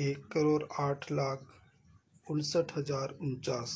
एक करोड़ आठ लाख उनसठ हज़ार उनचास।